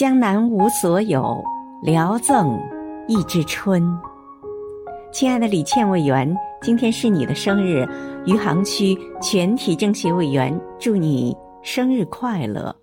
江南无所有聊赠一枝春。亲爱的李倩委员今天是你的生日余杭区全体政协委员祝你生日快乐。